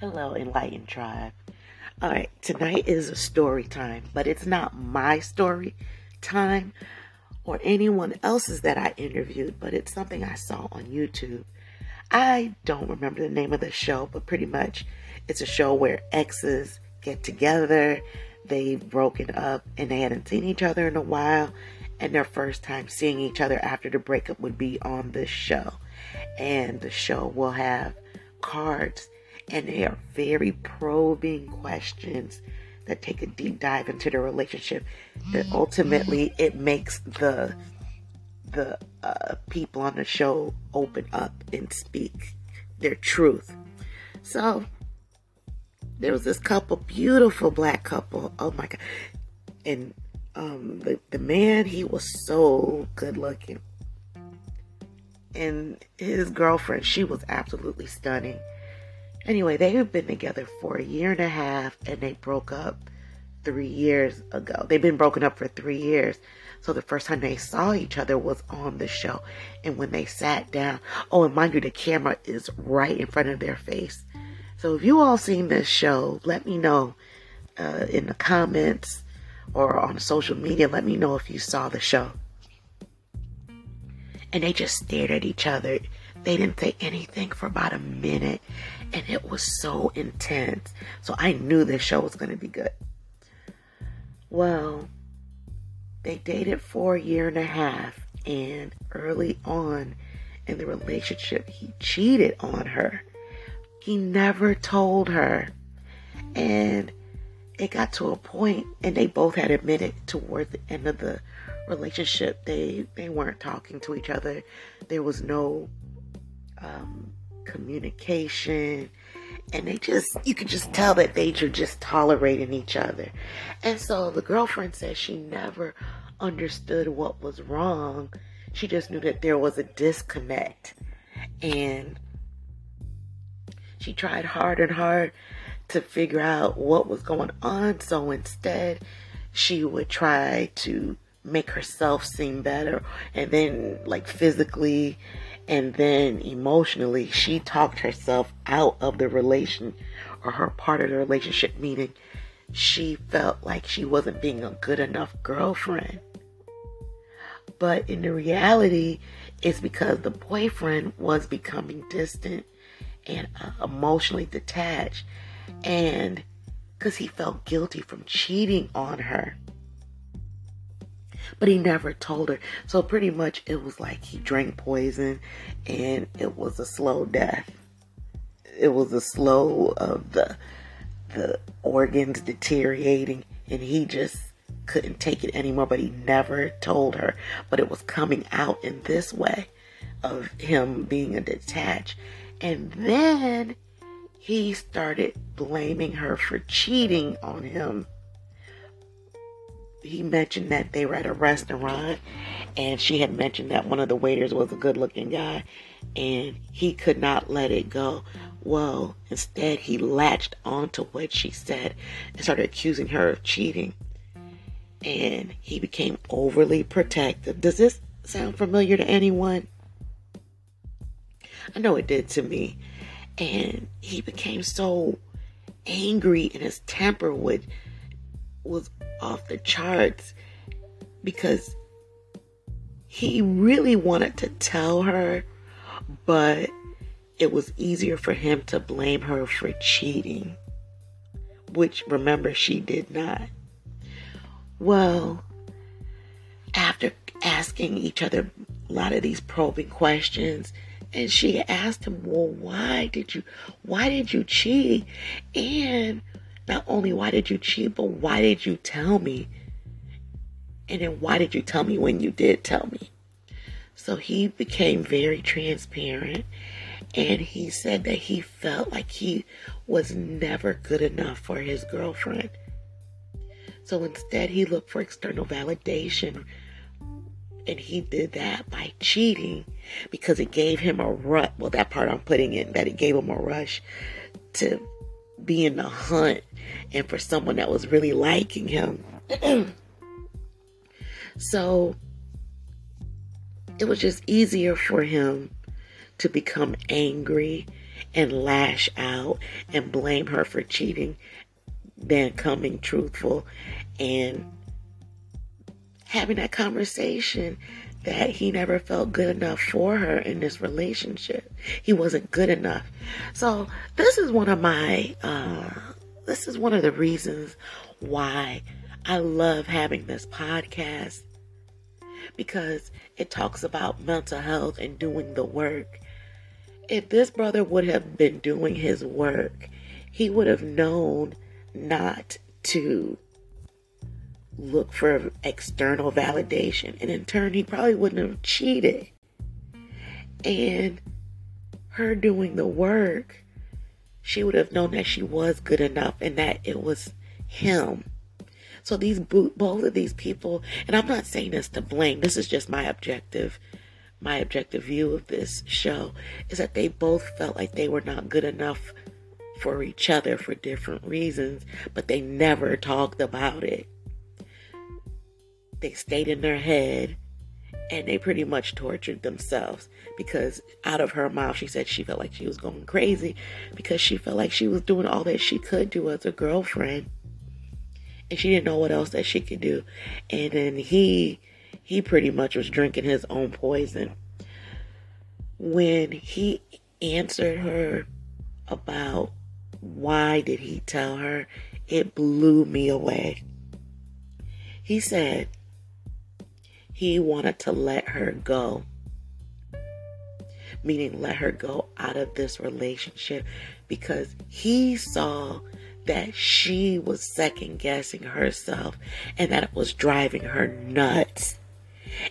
Hello, Enlightened Tribe. All right, tonight is a story time, but it's not my story time or anyone else's that I interviewed, but it's something I saw on YouTube. I don't remember the name of the show, but pretty much it's a show where exes get together, they've broken up, and they hadn't seen each other in a while, and their first time seeing each other after the breakup would be on this show. And the show will have cards and they are very probing questions that take a deep dive into the relationship that ultimately it makes the the uh, people on the show open up and speak their truth. So there was this couple beautiful black couple. Oh my god. And um the, the man he was so good looking. And his girlfriend she was absolutely stunning Anyway, they have been together for a year and a half and they broke up three years ago. They've been broken up for three years. So the first time they saw each other was on the show. And when they sat down, oh, and mind you, the camera is right in front of their face. So if you all seen this show, let me know uh, in the comments or on social media. Let me know if you saw the show. And they just stared at each other. They didn't say anything for about a minute and it was so intense. So I knew this show was going to be good. Well, they dated for a year and a half, and early on in the relationship, he cheated on her. He never told her. And it got to a point, and they both had admitted toward the end of the relationship they they weren't talking to each other. There was no um, communication. And they just you could just tell that they were just tolerating each other. And so the girlfriend said she never understood what was wrong. She just knew that there was a disconnect. And she tried hard and hard to figure out what was going on. So instead she would try to make herself seem better and then like physically and then emotionally she talked herself out of the relation or her part of the relationship meaning she felt like she wasn't being a good enough girlfriend. But in the reality it's because the boyfriend was becoming distant and uh, emotionally detached and because he felt guilty from cheating on her but he never told her. So pretty much it was like he drank poison and it was a slow death. It was a slow of the the organs deteriorating and he just couldn't take it anymore but he never told her but it was coming out in this way of him being a detached and then he started blaming her for cheating on him he mentioned that they were at a restaurant and she had mentioned that one of the waiters was a good looking guy and he could not let it go. Well, instead, he latched onto what she said and started accusing her of cheating. And he became overly protective. Does this sound familiar to anyone? I know it did to me. And he became so angry and his temper would was off the charts because he really wanted to tell her, but it was easier for him to blame her for cheating, which remember she did not. Well, after asking each other a lot of these probing questions, and she asked him, "Well, why did you why did you cheat?" And not only why did you cheat, but why did you tell me? And then why did you tell me when you did tell me? So he became very transparent and he said that he felt like he was never good enough for his girlfriend. So instead, he looked for external validation. And he did that by cheating because it gave him a rut. Well, that part I'm putting in that it gave him a rush to be in the hunt and for someone that was really liking him. so it was just easier for him to become angry and lash out and blame her for cheating than coming truthful and having that conversation that he never felt good enough for her in this relationship. He wasn't good enough. So this is one of my, uh, this is one of the reasons why I love having this podcast because it talks about mental health and doing the work. If this brother would have been doing his work, he would have known not to look for external validation. And in turn, he probably wouldn't have cheated. And her doing the work, she would have known that she was good enough and that it was him. So these both of these people, and I'm not saying this to blame. This is just my objective, my objective view of this show is that they both felt like they were not good enough for each other for different reasons, but they never talked about it they stayed in their head and they pretty much tortured themselves because out of her mouth she said she felt like she was going crazy because she felt like she was doing all that she could do as a girlfriend. And she didn't know what else that she could do. And then he he pretty much was drinking his own poison. When he answered her about why did he tell her it blew me away. He said he wanted to let her go. Meaning, let her go out of this relationship because he saw that she was second guessing herself and that it was driving her nuts.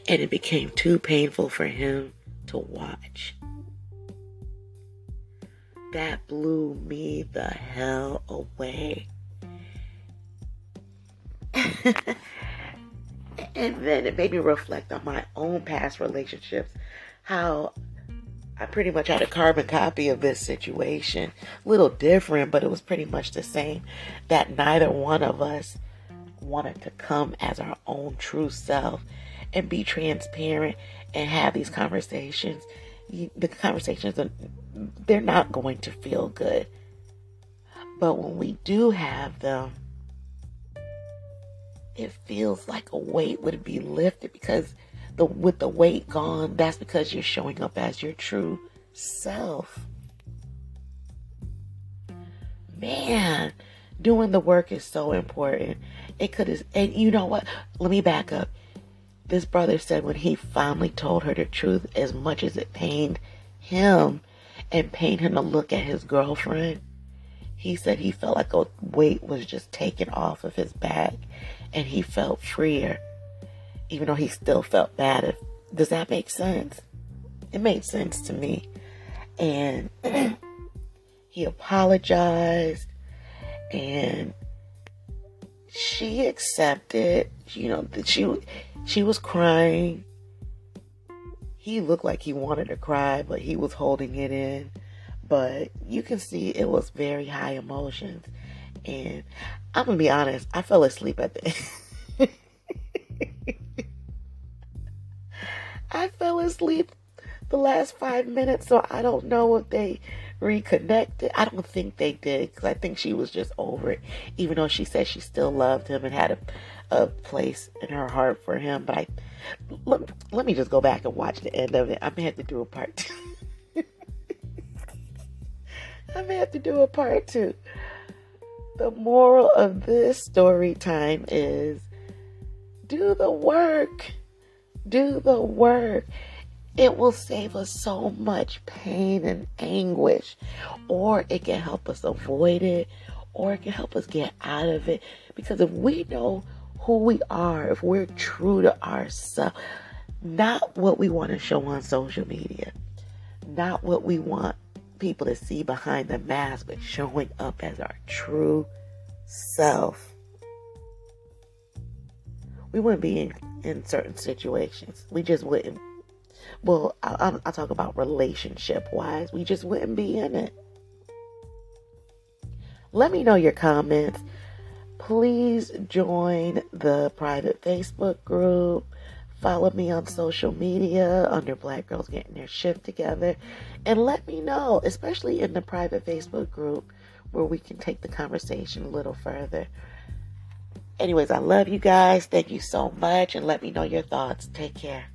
And it became too painful for him to watch. That blew me the hell away. And then it made me reflect on my own past relationships, how I pretty much had a carbon copy of this situation. A little different, but it was pretty much the same. That neither one of us wanted to come as our own true self and be transparent and have these conversations. The conversations, they're not going to feel good. But when we do have them, it feels like a weight would be lifted because the with the weight gone, that's because you're showing up as your true self. Man, doing the work is so important. It could have, and you know what? Let me back up. This brother said when he finally told her the truth, as much as it pained him and pained him to look at his girlfriend, he said he felt like a weight was just taken off of his back and he felt freer, even though he still felt bad. Does that make sense? It made sense to me. And he apologized and she accepted, you know, that she she was crying. He looked like he wanted to cry, but he was holding it in. But you can see it was very high emotions. And I'm gonna be honest, I fell asleep at the end. I fell asleep the last five minutes, so I don't know if they reconnected. I don't think they did because I think she was just over it, even though she said she still loved him and had a, a place in her heart for him. But I let, let me just go back and watch the end of it. I may have to do a part two. I may have to do a part two. The moral of this story time is do the work. Do the work. It will save us so much pain and anguish, or it can help us avoid it, or it can help us get out of it. Because if we know who we are, if we're true to ourselves, not what we want to show on social media, not what we want people to see behind the mask, but showing up as our true self. We wouldn't be in, in certain situations. We just wouldn't. Well, I'll, I'll talk about relationship wise. We just wouldn't be in it. Let me know your comments. Please join the private Facebook group. Follow me on social media under Black Girls Getting Their Shift Together. And let me know, especially in the private Facebook group, where we can take the conversation a little further. Anyways, I love you guys. Thank you so much. And let me know your thoughts. Take care.